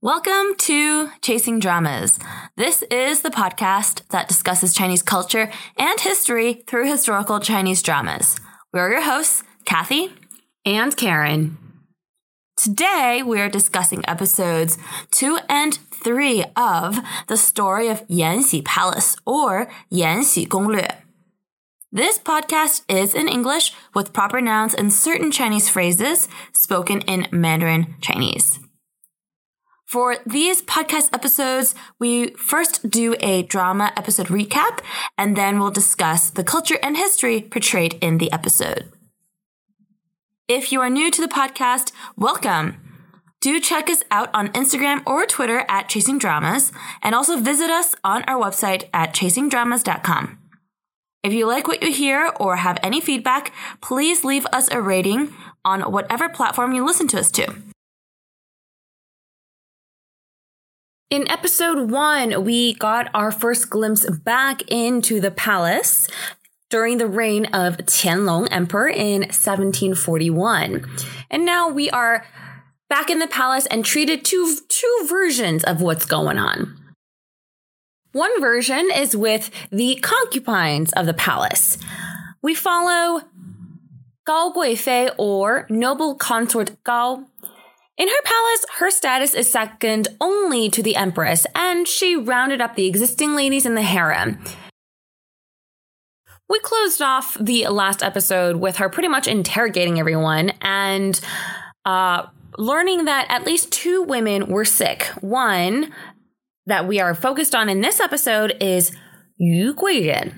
Welcome to Chasing Dramas. This is the podcast that discusses Chinese culture and history through historical Chinese dramas. We're your hosts, Kathy and Karen. Today, we are discussing episodes two and three of the story of Yanxi Palace or Yanxi Gonglue. This podcast is in English with proper nouns and certain Chinese phrases spoken in Mandarin Chinese. For these podcast episodes, we first do a drama episode recap, and then we'll discuss the culture and history portrayed in the episode. If you are new to the podcast, welcome. Do check us out on Instagram or Twitter at Chasing Dramas, and also visit us on our website at chasingdramas.com. If you like what you hear or have any feedback, please leave us a rating on whatever platform you listen to us to. In episode one, we got our first glimpse back into the palace during the reign of Qianlong Emperor in 1741. And now we are back in the palace and treated to two versions of what's going on. One version is with the concubines of the palace. We follow Gao Guifei or noble consort Gao in her palace, her status is second only to the empress, and she rounded up the existing ladies in the harem. We closed off the last episode with her pretty much interrogating everyone and uh, learning that at least two women were sick. One that we are focused on in this episode is Yu Guiren.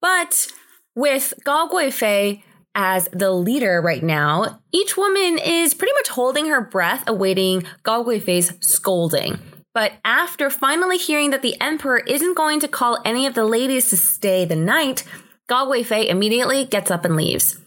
But with Gao Guifei, as the leader right now, each woman is pretty much holding her breath awaiting Gao Guifei's scolding. But after finally hearing that the emperor isn't going to call any of the ladies to stay the night, Gao Guifei immediately gets up and leaves.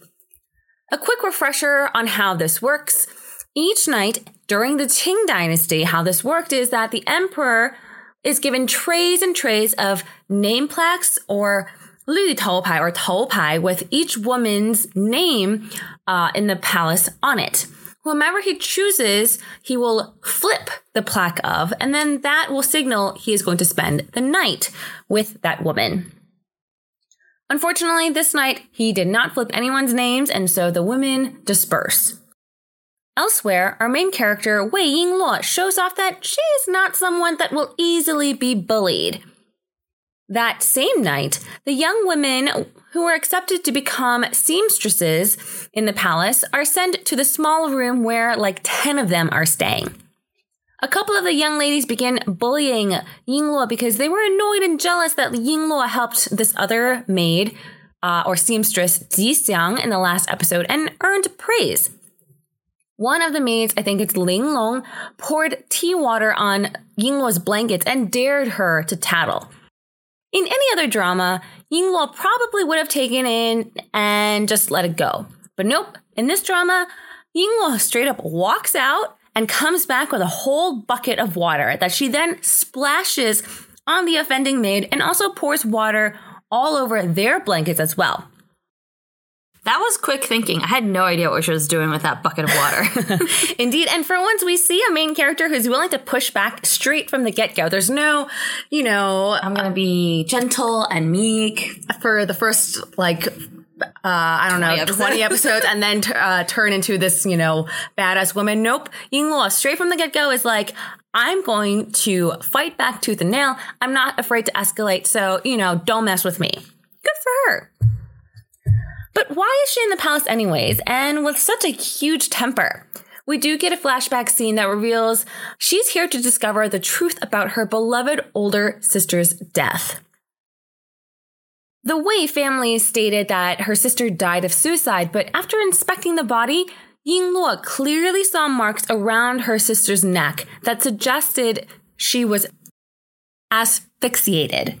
A quick refresher on how this works. Each night during the Qing dynasty, how this worked is that the emperor is given trays and trays of name plaques or lütoupai or toupai with each woman's name uh, in the palace on it. Whomever he chooses, he will flip the plaque of, and then that will signal he is going to spend the night with that woman. Unfortunately, this night he did not flip anyone's names, and so the women disperse. Elsewhere, our main character, Wei Yingluo, shows off that she is not someone that will easily be bullied. That same night, the young women who are accepted to become seamstresses in the palace are sent to the small room where like 10 of them are staying. A couple of the young ladies begin bullying Yingluo because they were annoyed and jealous that Yingluo helped this other maid uh, or seamstress Ji Xiang in the last episode and earned praise. One of the maids, I think it's Ling Long, poured tea water on Yingluo's blankets and dared her to tattle. In any other drama, Yingluo probably would have taken in and just let it go. But nope, in this drama, Yingluo straight up walks out and comes back with a whole bucket of water that she then splashes on the offending maid and also pours water all over their blankets as well. That was quick thinking. I had no idea what she was doing with that bucket of water. Indeed. And for once, we see a main character who's willing to push back straight from the get go. There's no, you know, I'm going to be gentle and meek for the first, like, uh, I don't know, 20 episodes, 20 episodes and then t- uh, turn into this, you know, badass woman. Nope. Yingluo, straight from the get go, is like, I'm going to fight back tooth and nail. I'm not afraid to escalate. So, you know, don't mess with me. Good for her. But why is she in the palace anyways, and with such a huge temper? We do get a flashback scene that reveals she's here to discover the truth about her beloved older sister's death. The Wei family stated that her sister died of suicide, but after inspecting the body, Ying Yingluo clearly saw marks around her sister's neck that suggested she was asphyxiated.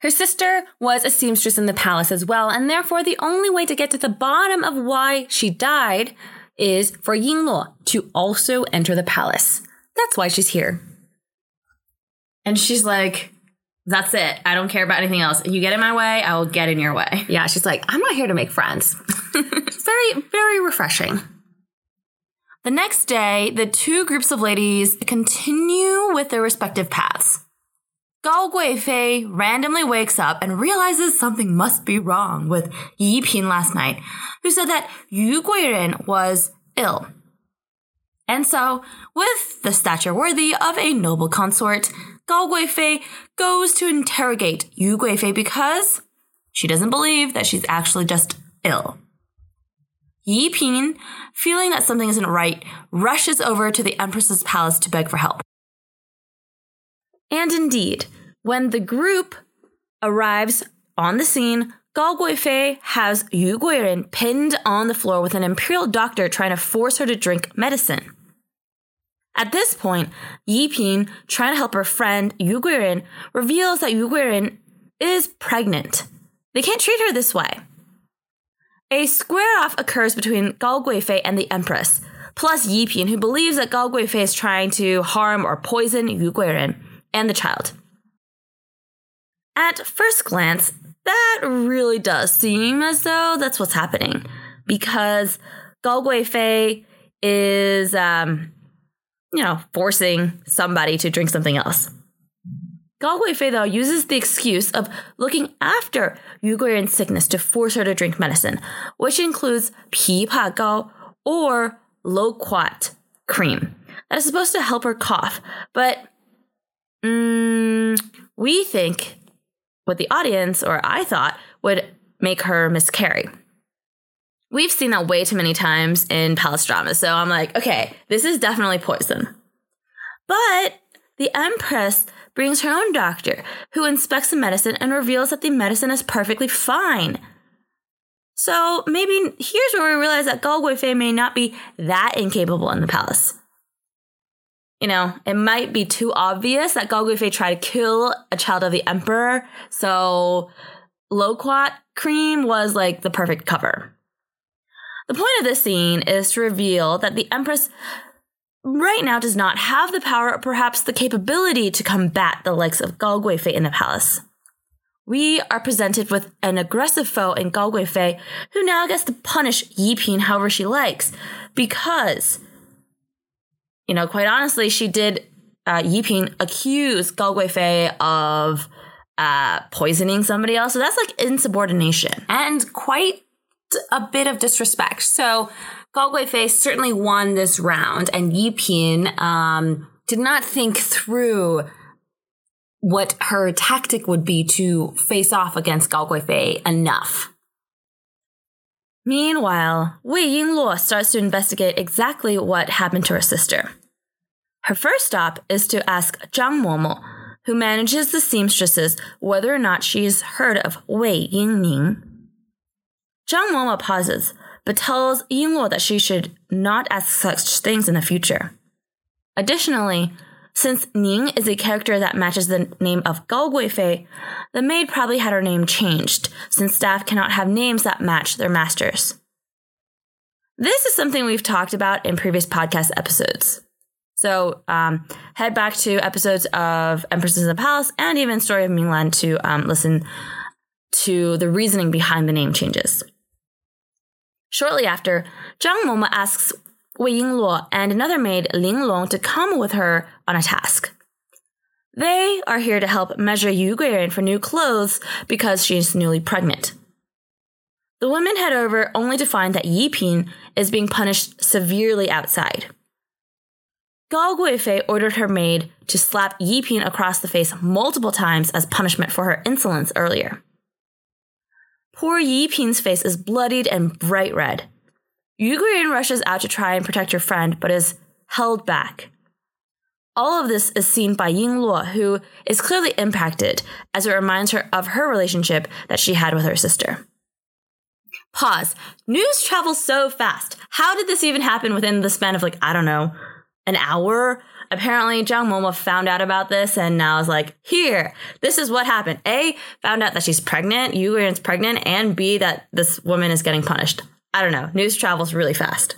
Her sister was a seamstress in the palace as well, and therefore the only way to get to the bottom of why she died is for Yingluo to also enter the palace. That's why she's here. And she's like, that's it. I don't care about anything else. You get in my way, I will get in your way. Yeah, she's like, I'm not here to make friends. very, very refreshing. The next day, the two groups of ladies continue with their respective paths. Gao Guifei randomly wakes up and realizes something must be wrong with Yi Pin last night, who said that Yu Guiren was ill. And so, with the stature worthy of a noble consort, Gao Guifei goes to interrogate Yu Guifei because she doesn't believe that she's actually just ill. Yi Pin, feeling that something isn't right, rushes over to the Empress's palace to beg for help. And indeed, when the group arrives on the scene, Gao Guifei has Yu Guiren pinned on the floor with an imperial doctor trying to force her to drink medicine. At this point, Yi Pin, trying to help her friend Yu Guiren, reveals that Yu Guiren is pregnant. They can't treat her this way. A square off occurs between Gao Guifei and the Empress, plus Yi Pin, who believes that Gao Guifei is trying to harm or poison Yu Guiren and the child. At first glance, that really does seem as though that's what's happening, because Gao is, um, you know, forcing somebody to drink something else. Gao though, uses the excuse of looking after Yu Guiren's sickness to force her to drink medicine, which includes Pi Pa Gao or Loquat cream that is supposed to help her cough. But mm, we think what the audience, or I thought, would make her miscarry. We've seen that way too many times in palace dramas, so I'm like, okay, this is definitely poison. But the Empress brings her own doctor, who inspects the medicine and reveals that the medicine is perfectly fine. So maybe here's where we realize that Gao Guifei may not be that incapable in the palace. You know, it might be too obvious that Gao Guifei tried to kill a child of the emperor, so Loquat cream was like the perfect cover. The point of this scene is to reveal that the empress right now does not have the power or perhaps the capability to combat the likes of Gao in the palace. We are presented with an aggressive foe in Gao who now gets to punish Yi Pin however she likes because, you know, quite honestly, she did, uh, Yi Pin accuse Gao Guifei of uh, poisoning somebody else. So that's like insubordination. And quite a bit of disrespect. So Gao Guifei certainly won this round, and Yi Pin um, did not think through what her tactic would be to face off against Gao Guifei enough. Meanwhile, Wei Yingluo starts to investigate exactly what happened to her sister. Her first stop is to ask Zhang Momo, who manages the seamstresses, whether or not she has heard of Wei Yingning. Zhang Momo pauses, but tells Yingluo that she should not ask such things in the future. Additionally, since Ning is a character that matches the name of Gao Guifei, the maid probably had her name changed, since staff cannot have names that match their masters. This is something we've talked about in previous podcast episodes. So um, head back to episodes of Empresses in the Palace and even Story of Minglan to um, listen to the reasoning behind the name changes. Shortly after, Zhang Momo asks Wei Yingluo and another maid, Ling Long, to come with her on a task. They are here to help measure Yu Guiren for new clothes because she is newly pregnant. The women head over only to find that Yi Pin is being punished severely outside. Gao Guifei ordered her maid to slap Yi Pin across the face multiple times as punishment for her insolence earlier. Poor Yi Pin's face is bloodied and bright red. Yu Guiren rushes out to try and protect her friend, but is held back. All of this is seen by Ying Luo, who is clearly impacted as it reminds her of her relationship that she had with her sister. Pause. News travels so fast. How did this even happen within the span of like, I don't know, an hour? apparently Zhang Momo found out about this and now is like, here, this is what happened. A, found out that she's pregnant, Yu Guiren's pregnant, and B, that this woman is getting punished. I don't know. News travels really fast.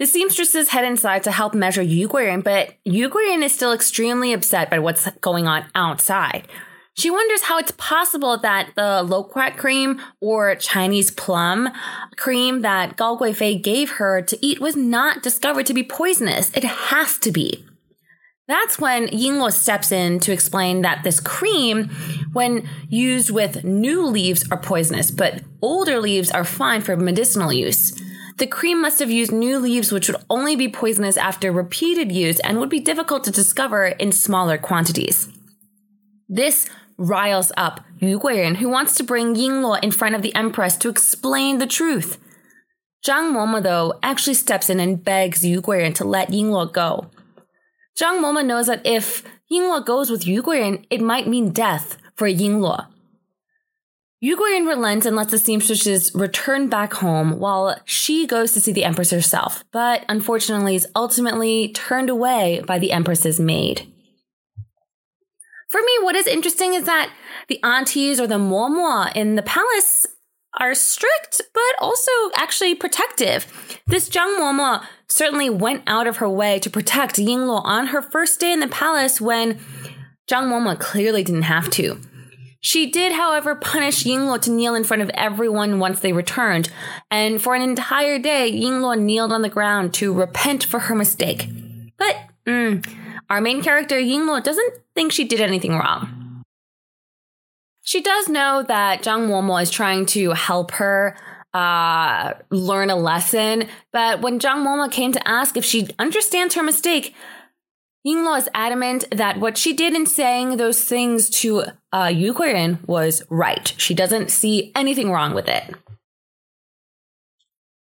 The seamstresses head inside to help measure Yu but Yu is still extremely upset by what's going on outside. She wonders how it's possible that the loquat cream or Chinese plum cream that Gao Guifei gave her to eat was not discovered to be poisonous. It has to be. That's when Yingluo steps in to explain that this cream, when used with new leaves, are poisonous, but older leaves are fine for medicinal use. The cream must have used new leaves, which would only be poisonous after repeated use and would be difficult to discover in smaller quantities. This riles up Yu Guiren, who wants to bring Yingluo in front of the Empress to explain the truth. Zhang Momo, though, actually steps in and begs Yu Guiren to let Yingluo go. Zhang Momo knows that if Yingluo goes with Yu Guiren, it might mean death for Yingluo. Yu Guiren relents and lets the seamstresses return back home while she goes to see the Empress herself, but unfortunately is ultimately turned away by the Empress's maid. For me, what is interesting is that the aunties or the momo in the palace are strict, but also actually protective. This Zhang Momo certainly went out of her way to protect Yingluo on her first day in the palace when Zhang Momo clearly didn't have to. She did, however, punish Yingluo to kneel in front of everyone once they returned, and for an entire day, Yingluo kneeled on the ground to repent for her mistake. But mm, our main character, Yingluo, doesn't think she did anything wrong. She does know that Zhang Momo is trying to help her uh, learn a lesson, but when Zhang Momo came to ask if she understands her mistake, Yingluo is adamant that what she did in saying those things to uh, Yu Guiren was right. She doesn't see anything wrong with it.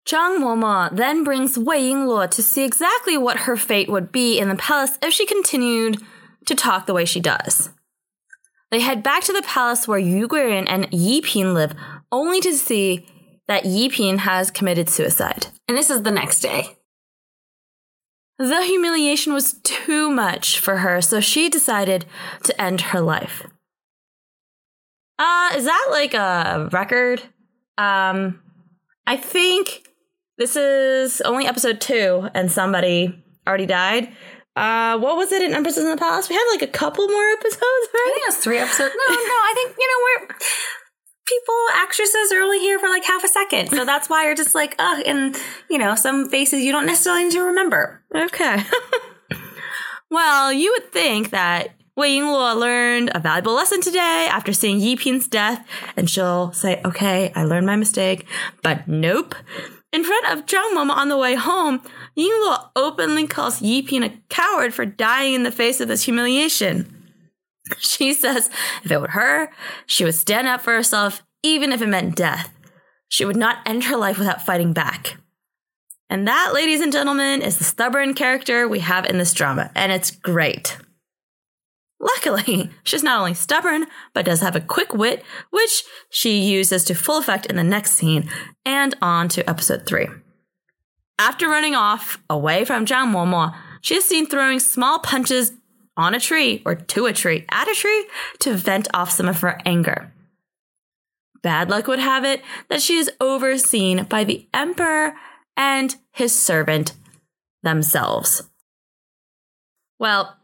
Zhang Momo then brings Wei Yingluo to see exactly what her fate would be in the palace if she continued to talk the way she does. They head back to the palace where Yu Guiren and Yi Pin live, only to see that Yi Pin has committed suicide. And this is the next day. The humiliation was too much for her, so she decided to end her life. Uh, is that like a record? Um, I think this is only episode two, and somebody already died. Uh, what was it in Empresses in the Palace? We had like a couple more episodes, right? I think it's three episodes. No, no, I think you know we're people, actresses are only here for like half a second, so that's why you're just like, ugh, and you know some faces you don't necessarily need to remember. Okay. well, you would think that Wei Yingluo learned a valuable lesson today after seeing Yi Pin's death, and she'll say, "Okay, I learned my mistake." But nope. In front of Zhang Momo on the way home, Yingluo openly calls Yi Pin a coward for dying in the face of this humiliation. She says if it were her, she would stand up for herself, even if it meant death. She would not end her life without fighting back. And that, ladies and gentlemen, is the stubborn character we have in this drama, and it's great. Luckily, she's not only stubborn, but does have a quick wit, which she uses to full effect in the next scene and on to episode 3. After running off away from Zhang Momo, she is seen throwing small punches on a tree or to a tree, at a tree, to vent off some of her anger. Bad luck would have it that she is overseen by the emperor and his servant themselves. Well,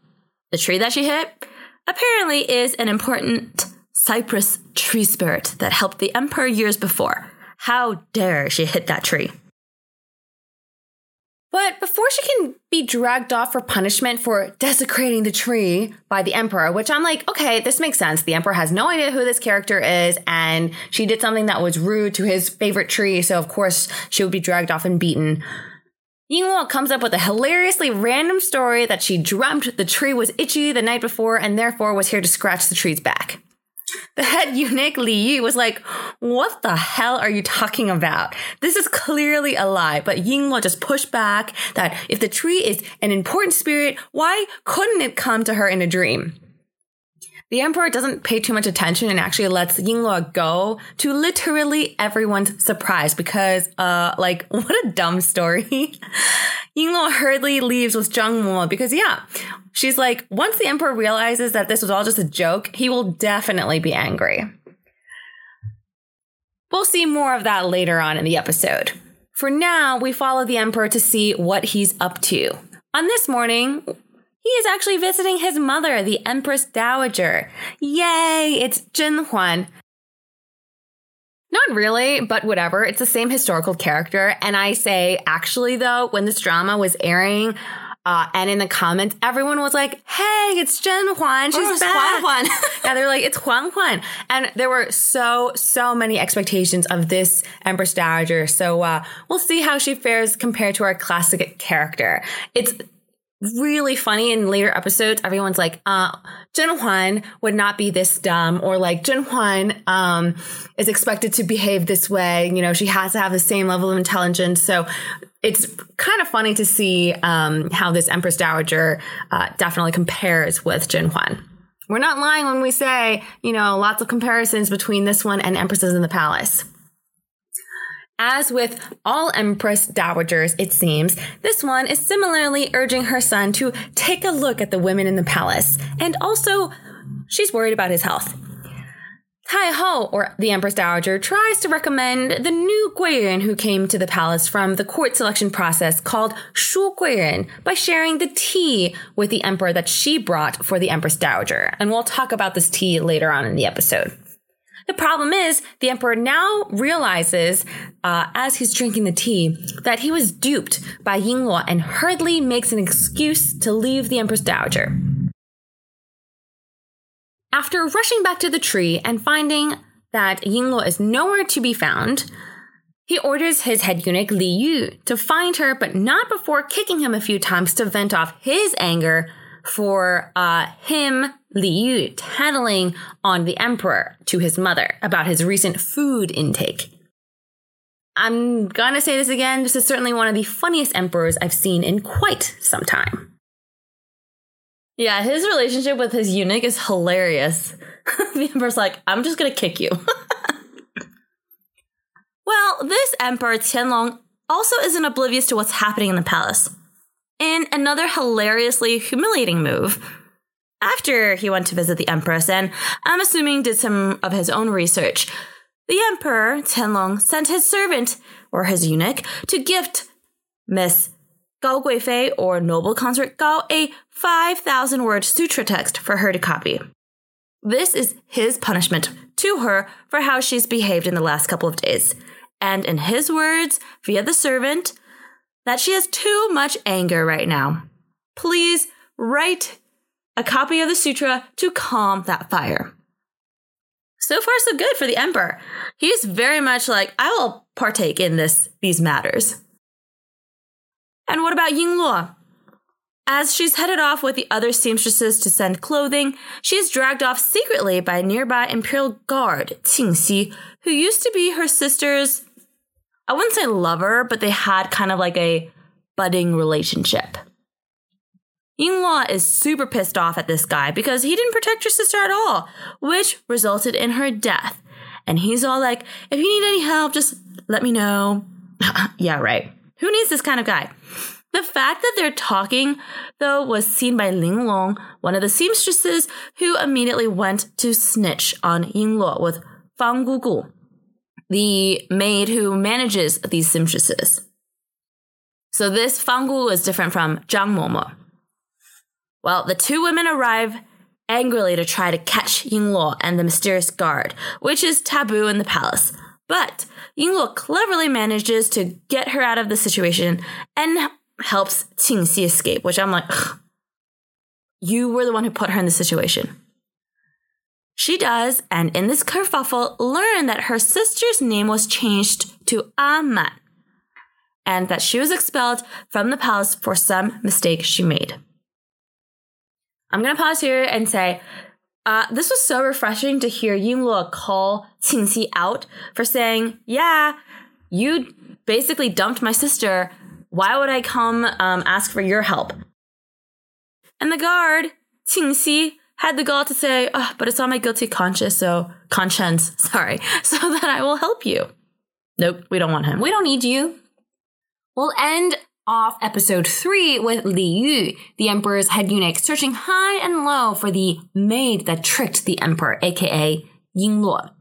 the tree that she hit apparently is an important cypress tree spirit that helped the emperor years before. How dare she hit that tree? But before she can be dragged off for punishment for desecrating the tree by the emperor, which I'm like, okay, this makes sense. The emperor has no idea who this character is, and she did something that was rude to his favorite tree, so of course she would be dragged off and beaten. Yingluo comes up with a hilariously random story that she dreamt the tree was itchy the night before and therefore was here to scratch the tree's back. The head eunuch Li Yu was like, What the hell are you talking about? This is clearly a lie. But Yingluo just pushed back that if the tree is an important spirit, why couldn't it come to her in a dream? The emperor doesn't pay too much attention and actually lets Yingluo go to literally everyone's surprise because, uh, like, what a dumb story. Yingluo hurriedly leaves with Zhang Momo because, yeah, she's like, once the emperor realizes that this was all just a joke, he will definitely be angry. We'll see more of that later on in the episode. For now, we follow the emperor to see what he's up to. On this morning, he is actually visiting his mother, the Empress Dowager. Yay, it's Zhen Huan. Not really, but whatever. It's the same historical character. And I say, actually, though, when this drama was airing, uh, and in the comments, everyone was like, "Hey, it's Zhen Huan. She's Oh, back." Huan Huan. yeah, they're like, "It's Huan Huan," and there were so so many expectations of this Empress Dowager. So uh, we'll see how she fares compared to our classic character. It's really funny in later episodes. Everyone's like, uh, Zhen Huan would not be this dumb, or like Zhen Huan um, is expected to behave this way. You know, she has to have the same level of intelligence. So it's kind of funny to see um, how this Empress Dowager uh, definitely compares with Zhen Huan. We're not lying when we say, you know, lots of comparisons between this one and Empresses in the Palace. As with all Empress Dowagers, it seems, this one is similarly urging her son to take a look at the women in the palace, and also she's worried about his health. Tai Hou, or the Empress Dowager, tries to recommend the new Guiren who came to the palace from the court selection process called Shu Guiren by sharing the tea with the emperor that she brought for the Empress Dowager. And we'll talk about this tea later on in the episode. The problem is, the emperor now realizes, uh, as he's drinking the tea, that he was duped by Yingluo and hurriedly makes an excuse to leave the Empress Dowager. After rushing back to the tree and finding that Yingluo is nowhere to be found, he orders his head eunuch Li Yu to find her, but not before kicking him a few times to vent off his anger for uh, him, Li Yu, tattling on the emperor to his mother about his recent food intake. I'm gonna say this again. This is certainly one of the funniest emperors I've seen in quite some time. Yeah, his relationship with his eunuch is hilarious. the emperor's like, I'm just gonna kick you. well, this emperor Qianlong also isn't oblivious to what's happening in the palace. In another hilariously humiliating move, after he went to visit the empress and I'm assuming did some of his own research, the emperor Qianlong sent his servant or his eunuch to gift Miss Gao Guifei or noble consort Gao a 5,000 word sutra text for her to copy. This is his punishment to her for how she's behaved in the last couple of days. And in his words, via the servant, that she has too much anger right now. Please write a copy of the sutra to calm that fire. So far, so good for the emperor. He's very much like, I will partake in this these matters. And what about Ying Yingluo? As she's headed off with the other seamstresses to send clothing, she is dragged off secretly by a nearby imperial guard, Qingxi, who used to be her sister's, I wouldn't say lover, but they had kind of like a budding relationship. Yingluo is super pissed off at this guy because he didn't protect her sister at all, which resulted in her death. And he's all like, if you need any help, just let me know. yeah, right. Who needs this kind of guy? The fact that they're talking, though, was seen by Ling Long, one of the seamstresses, who immediately went to snitch on Yingluo with Fang Gugu, the maid who manages these seamstresses. So this Fang Gugu is different from Zhang Momo. Well, the two women arrive angrily to try to catch Yingluo and the mysterious guard, which is taboo in the palace. But Yingluo cleverly manages to get her out of the situation and helps Qingxi escape, which I'm like, you were the one who put her in the situation. She does, and in this kerfuffle, learn that her sister's name was changed to Aman, and that she was expelled from the palace for some mistake she made. I'm gonna pause here and say, uh, this was so refreshing to hear Yingluo call Qingxi out for saying, "Yeah, you basically dumped my sister. Why would I come um, ask for your help?" And the guard Qingxi had the gall to say, oh, "But it's on my guilty conscience, so conscience, sorry, so that I will help you." Nope, we don't want him. We don't need you. We'll end off episode three with Li Yu, the emperor's head eunuch, searching high and low for the maid that tricked the emperor, aka Ying Yingluo.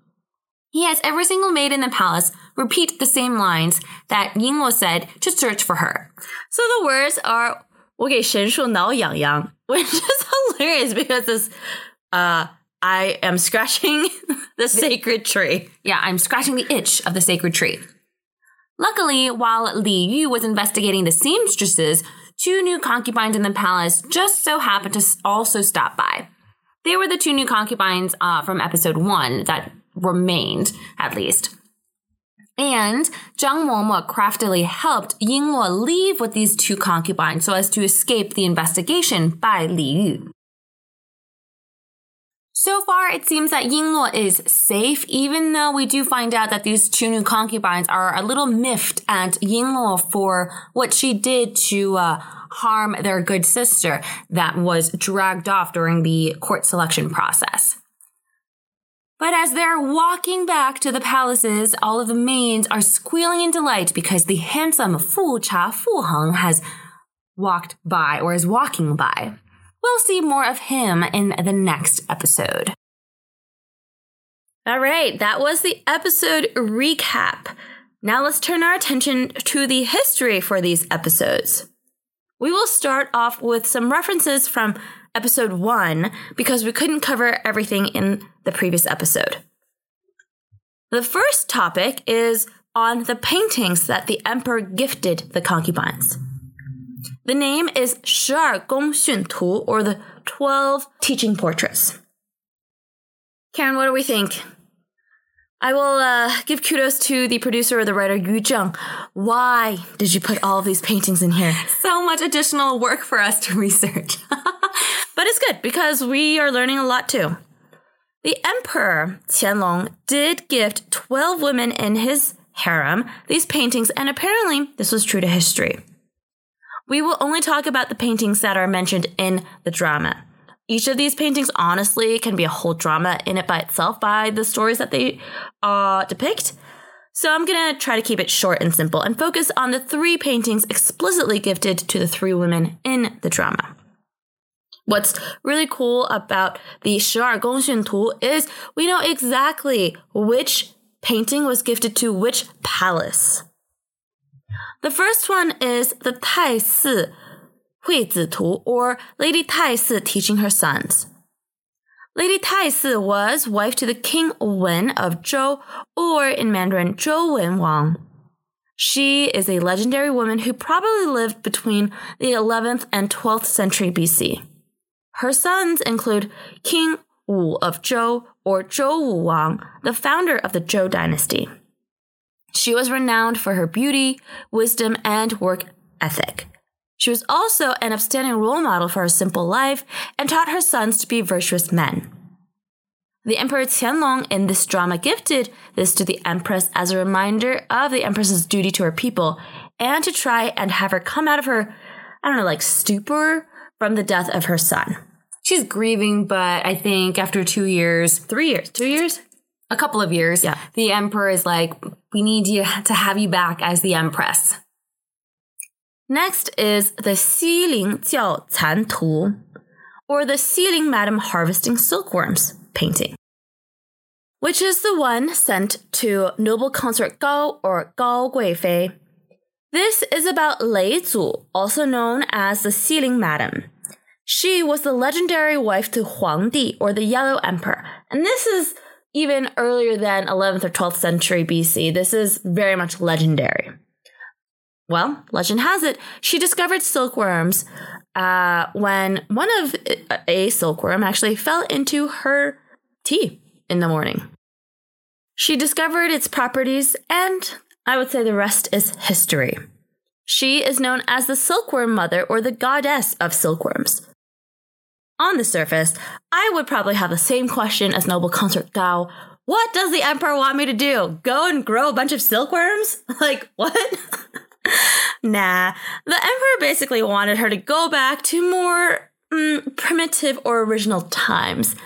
He has every single maid in the palace repeat the same lines that Ying Yingluo said to search for her. So the words are 我给神树挠痒痒，which is hilarious because this, uh, I am scratching the sacred tree. Yeah, I'm scratching the itch of the sacred tree. Luckily, while Li Yu was investigating the seamstresses, two new concubines in the palace just so happened to also stop by. They were the two new concubines uh, from episode one that remained, at least. And Zhang Momo craftily helped Yingluo leave with these two concubines so as to escape the investigation by Li Yu. So far, it seems that Yingluo is safe, even though we do find out that these two new concubines are a little miffed at Yingluo for what she did to uh, harm their good sister that was dragged off during the court selection process. But as they're walking back to the palaces, all of the maids are squealing in delight because the handsome Fu Cha Fu Heng has walked by or is walking by. We'll see more of him in the next episode. All right, that was the episode recap. Now let's turn our attention to the history for these episodes. We will start off with some references from episode one because we couldn't cover everything in the previous episode. The first topic is on the paintings that the emperor gifted the concubines. The name is 十二宫训图, or the 12 teaching portraits. Karen, what do we think? I will uh, give kudos to the producer or the writer Yu Zheng. Why did you put all of these paintings in here? So much additional work for us to research. but it's good because we are learning a lot too. The emperor Qianlong did gift 12 women in his harem these paintings, and apparently this was true to history. We will only talk about the paintings that are mentioned in the drama. Each of these paintings, honestly, can be a whole drama in it by itself by the stories that they uh, depict. So I'm gonna try to keep it short and simple and focus on the three paintings explicitly gifted to the three women in the drama. What's really cool about the Shi'er Gongxun Tu is we know exactly which painting was gifted to which palace. The first one is the Tai Si Hui Zi Tu, or Lady Tai Si teaching her sons. Lady Tai Si was wife to the King Wen of Zhou, or in Mandarin, Zhou Wen Wang. She is a legendary woman who probably lived between the 11th and 12th century BC. Her sons include King Wu of Zhou, or Zhou Wu Wang, the founder of the Zhou dynasty. She was renowned for her beauty, wisdom, and work ethic. She was also an upstanding role model for a simple life and taught her sons to be virtuous men. The Emperor Qianlong in this drama gifted this to the Empress as a reminder of the Empress's duty to her people and to try and have her come out of her, I don't know, like stupor from the death of her son. She's grieving, but I think after two years, three years, two years, a couple of years, yeah. the Emperor is like, we need you to have you back as the Empress. Next is the Xiling Jiao Can Tu, or the Xiling Madam Harvesting Silkworms painting, which is the one sent to noble consort Gao or Gao Guifei. This is about Lei Zu, also known as the Xiling Madam. She was the legendary wife to Huang Di, or the Yellow Emperor, and this is even earlier than 11th or 12th century BC. This is very much legendary. Well, legend has it, she discovered silkworms uh, when one of a silkworm actually fell into her tea in the morning. She discovered its properties, and I would say the rest is history. She is known as the silkworm mother or the goddess of silkworms. On the surface, I would probably have the same question as noble consort Gao. What does the emperor want me to do? Go and grow a bunch of silkworms? Like, what? nah, the emperor basically wanted her to go back to more mm, primitive or original times.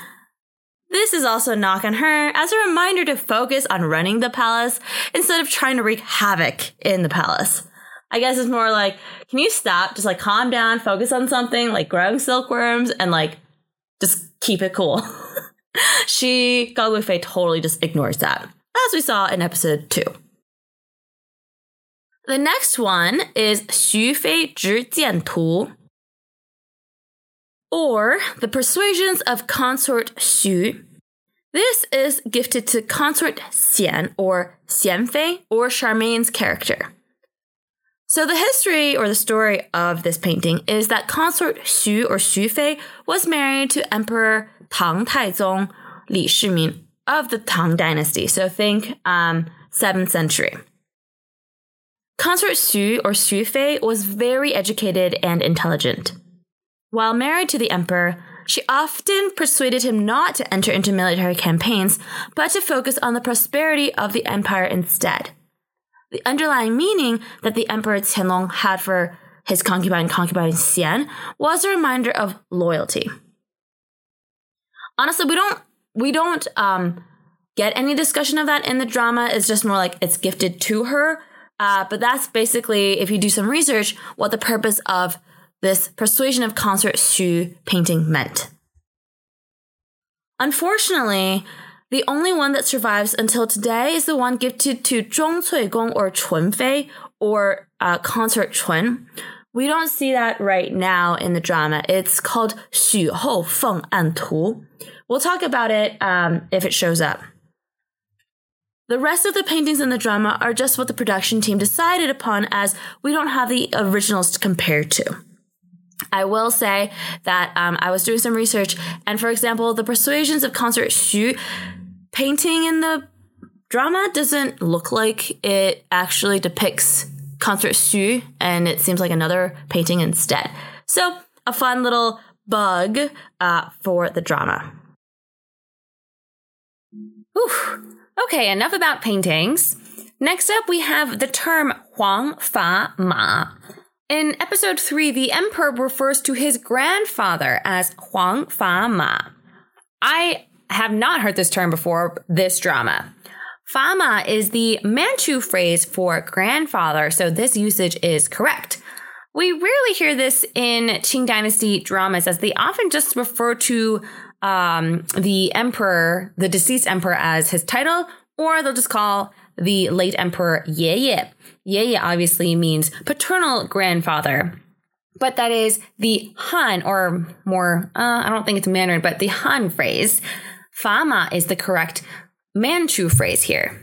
This is also a knock on her as a reminder to focus on running the palace instead of trying to wreak havoc in the palace. I guess it's more like, can you stop? Just like calm down, focus on something like growing silkworms and like just keep it cool. she, Gao Guifei, totally just ignores that, as we saw in episode two. The next one is Xu Fei Zhi Jian Tu, or The Persuasions of Consort Xu. This is gifted to Consort Xian or Xian Fei, or Charmaine's character. So the history or the story of this painting is that consort Xu or Xu Fei was married to Emperor Tang Taizong Li Shimin of the Tang Dynasty. So think um, 7th century. Consort Xu or Xu Fei was very educated and intelligent. While married to the emperor, she often persuaded him not to enter into military campaigns, but to focus on the prosperity of the empire instead. The underlying meaning that the Emperor Qianlong had for his concubine, concubine Xian, was a reminder of loyalty. Honestly, we don't we don't um, get any discussion of that in the drama. It's just more like it's gifted to her. Uh, but that's basically, if you do some research, what the purpose of this persuasion of consort Xu painting meant. Unfortunately, the only one that survives until today is the one gifted to Zhong Gong or Chun Fei or uh, consort Chun. We don't see that right now in the drama. It's called Xu Hou Feng An Tu. We'll talk about it um, if it shows up. The rest of the paintings in the drama are just what the production team decided upon as we don't have the originals to compare to. I will say that um, I was doing some research, and for example, the Persuasions of Consort Xu painting in the drama doesn't look like it actually depicts Consort Xu, and it seems like another painting instead. So, a fun little bug uh, for the drama. Whew. Okay, enough about paintings. Next up, we have the term Huang Fa Ma. In episode 3, the emperor refers to his grandfather as Huang Fa Ma. I have not heard this term before this drama. Fama is the Manchu phrase for grandfather, so this usage is correct. We rarely hear this in Qing Dynasty dramas as they often just refer to um, the emperor, the deceased emperor, as his title, or they'll just call the late emperor Ye Ye. Ye Ye obviously means paternal grandfather. But that is the Han, or more, uh, I don't think it's Mandarin, but the Han phrase. Fama is the correct Manchu phrase here.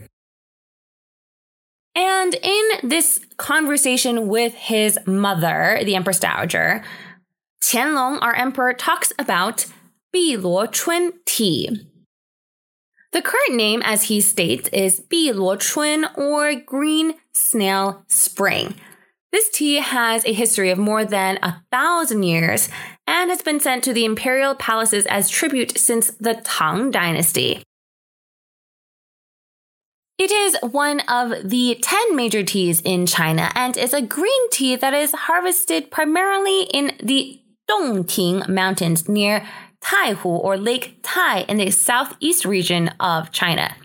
And in this conversation with his mother, the Empress Dowager, Qianlong, our emperor, talks about Bi Luo Chun tea. The current name, as he states, is Bi Luo Chun or Green Snail Spring. This tea has a history of more than a thousand years and has been sent to the imperial palaces as tribute since the Tang Dynasty. It is one of the 10 major teas in China and is a green tea that is harvested primarily in the Dongting Mountains near Taihu or Lake Tai in the southeast region of China.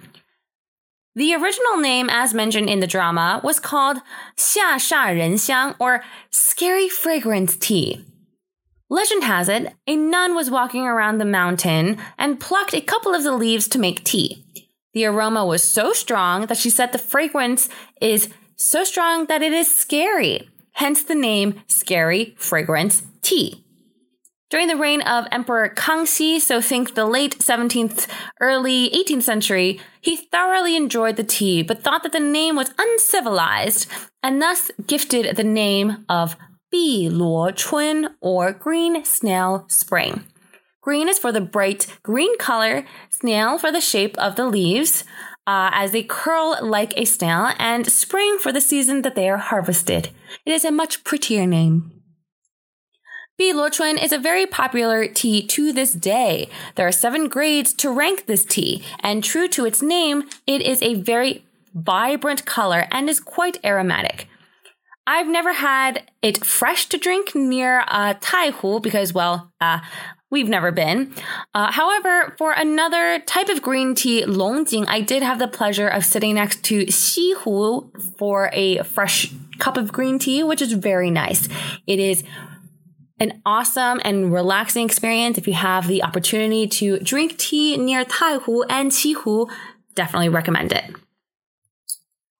The original name, as mentioned in the drama, was called Xia Sha Ren Xiang or Scary Fragrance Tea. Legend has it, a nun was walking around the mountain and plucked a couple of the leaves to make tea. The aroma was so strong that she said the fragrance is so strong that it is scary, hence the name Scary Fragrance Tea. During the reign of Emperor Kangxi, so think the late 17th, early 18th century, he thoroughly enjoyed the tea, but thought that the name was uncivilized, and thus gifted the name of Bi Luo Chun or Green Snail Spring. Green is for the bright green color, snail for the shape of the leaves, uh, as they curl like a snail, and spring for the season that they are harvested. It is a much prettier name. Bi Luo Chun is a very popular tea to this day. There are seven grades to rank this tea, and true to its name, it is a very vibrant color and is quite aromatic. I've never had it fresh to drink near uh, Taihu because, well, uh, we've never been. Uh, however, for another type of green tea, Longjing, I did have the pleasure of sitting next to Xihu for a fresh cup of green tea, which is very nice. It is an awesome and relaxing experience if you have the opportunity to drink tea near Taihu and Xihu. Definitely recommend it.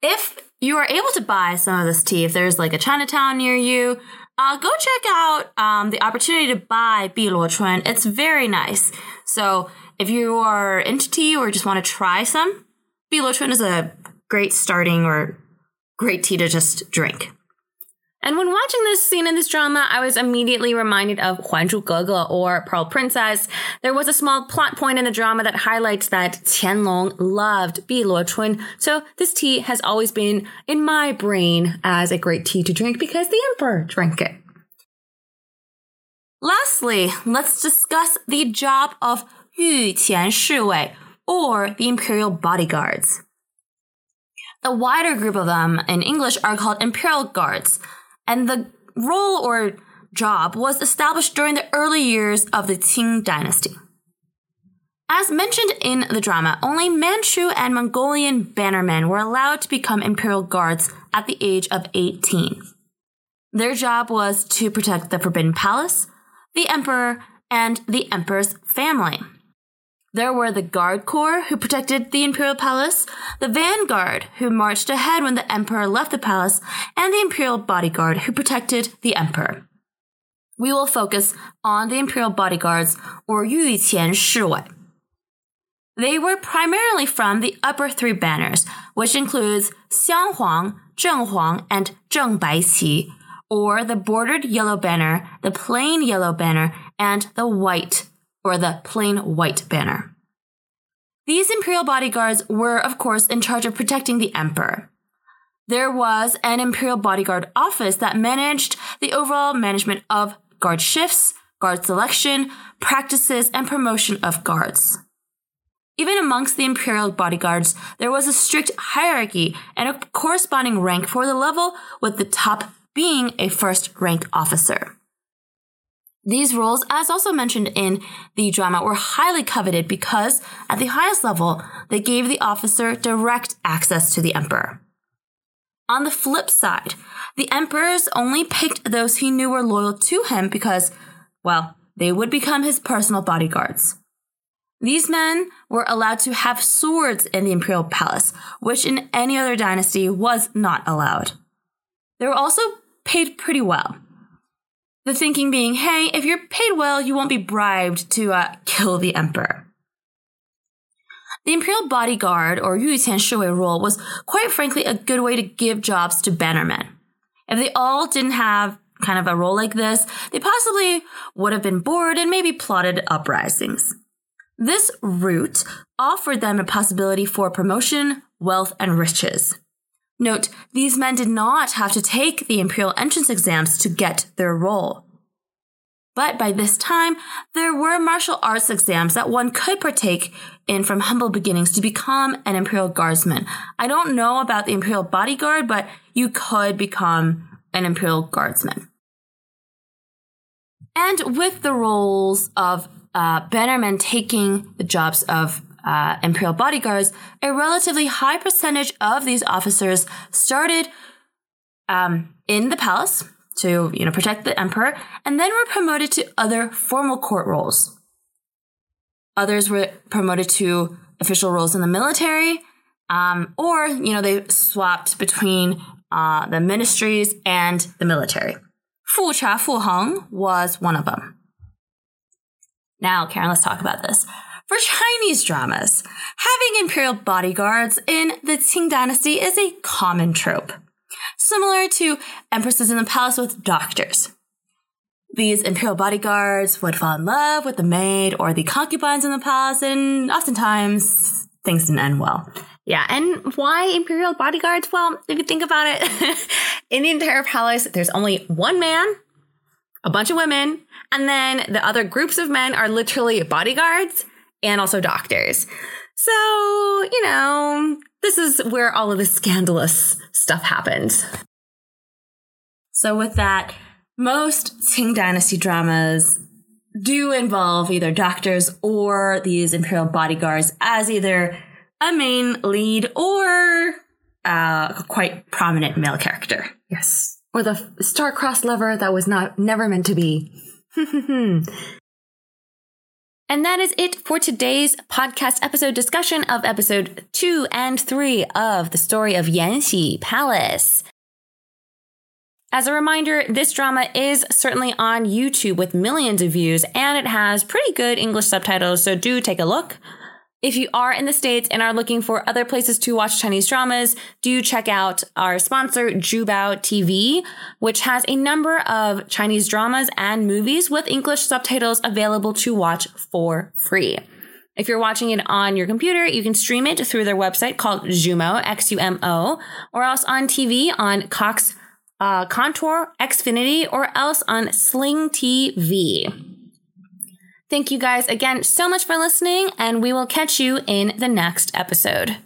If you are able to buy some of this tea if there's like a Chinatown near you. Uh, go check out um, the opportunity to buy Biluo Chun. It's very nice. So if you are into tea or just want to try some, Biluo Chun is a great starting or great tea to just drink. And when watching this scene in this drama, I was immediately reminded of Huanzhu Gege or Pearl Princess. There was a small plot point in the drama that highlights that Qianlong loved Bi Luo Chun, so this tea has always been in my brain as a great tea to drink because the emperor drank it. Lastly, let's discuss the job of Yu Qian Shiwei, or the imperial bodyguards. The wider group of them in English are called imperial guards and the role or job was established during the early years of the Qing dynasty. As mentioned in the drama, only Manchu and Mongolian bannermen were allowed to become imperial guards at the age of 18. Their job was to protect the Forbidden Palace, the emperor, and the emperor's family. There were the Guard Corps, who protected the Imperial Palace, the Vanguard, who marched ahead when the Emperor left the palace, and the Imperial Bodyguard, who protected the Emperor. We will focus on the Imperial Bodyguards, or Yu Qian Shiwei. They were primarily from the upper three banners, which includes Xiang Huang, Zheng Huang, and Zheng or the bordered yellow banner, the plain yellow banner, and the white or the plain white banner. These imperial bodyguards were, of course, in charge of protecting the emperor. There was an imperial bodyguard office that managed the overall management of guard shifts, guard selection, practices, and promotion of guards. Even amongst the imperial bodyguards, there was a strict hierarchy and a corresponding rank for the level, with the top being a first rank officer. These roles, as also mentioned in the drama, were highly coveted because at the highest level, they gave the officer direct access to the emperor. On the flip side, the emperors only picked those he knew were loyal to him because, well, they would become his personal bodyguards. These men were allowed to have swords in the imperial palace, which in any other dynasty was not allowed. They were also paid pretty well. The thinking being, hey, if you're paid well, you won't be bribed to uh, kill the emperor. The imperial bodyguard or Yuqian Shiwei role was quite frankly a good way to give jobs to bannermen. If they all didn't have kind of a role like this, they possibly would have been bored and maybe plotted uprisings. This route offered them a possibility for promotion, wealth, and riches. Note, these men did not have to take the imperial entrance exams to get their role. But by this time, there were martial arts exams that one could partake in from humble beginnings to become an imperial guardsman. I don't know about the imperial bodyguard, but you could become an imperial guardsman. And with the roles of uh, bannermen taking the jobs of uh, imperial bodyguards, a relatively high percentage of these officers started um, in the palace to you know protect the emperor, and then were promoted to other formal court roles. Others were promoted to official roles in the military, um, or you know they swapped between uh, the ministries and the military. Fu Cha Fu Heng was one of them. Now, Karen, let's talk about this. For Chinese dramas, having imperial bodyguards in the Qing dynasty is a common trope, similar to empresses in the palace with doctors. These imperial bodyguards would fall in love with the maid or the concubines in the palace, and oftentimes things didn't end well. Yeah, and why imperial bodyguards? Well, if you think about it, in the entire palace, there's only one man, a bunch of women, and then the other groups of men are literally bodyguards and also doctors. So, you know, this is where all of the scandalous stuff happened. So, with that, most Qing Dynasty dramas do involve either doctors or these imperial bodyguards as either a main lead or uh, a quite prominent male character. Yes. Or the star-crossed lover that was not never meant to be. And that is it for today's podcast episode discussion of episode two and three of the story of Yanxi Palace. As a reminder, this drama is certainly on YouTube with millions of views and it has pretty good English subtitles, so do take a look. If you are in the States and are looking for other places to watch Chinese dramas, do check out our sponsor, Zhubao TV, which has a number of Chinese dramas and movies with English subtitles available to watch for free. If you're watching it on your computer, you can stream it through their website called Xumo, X-U-M-O, or else on TV on Cox uh, Contour, Xfinity, or else on Sling TV. Thank you guys again so much for listening, and we will catch you in the next episode.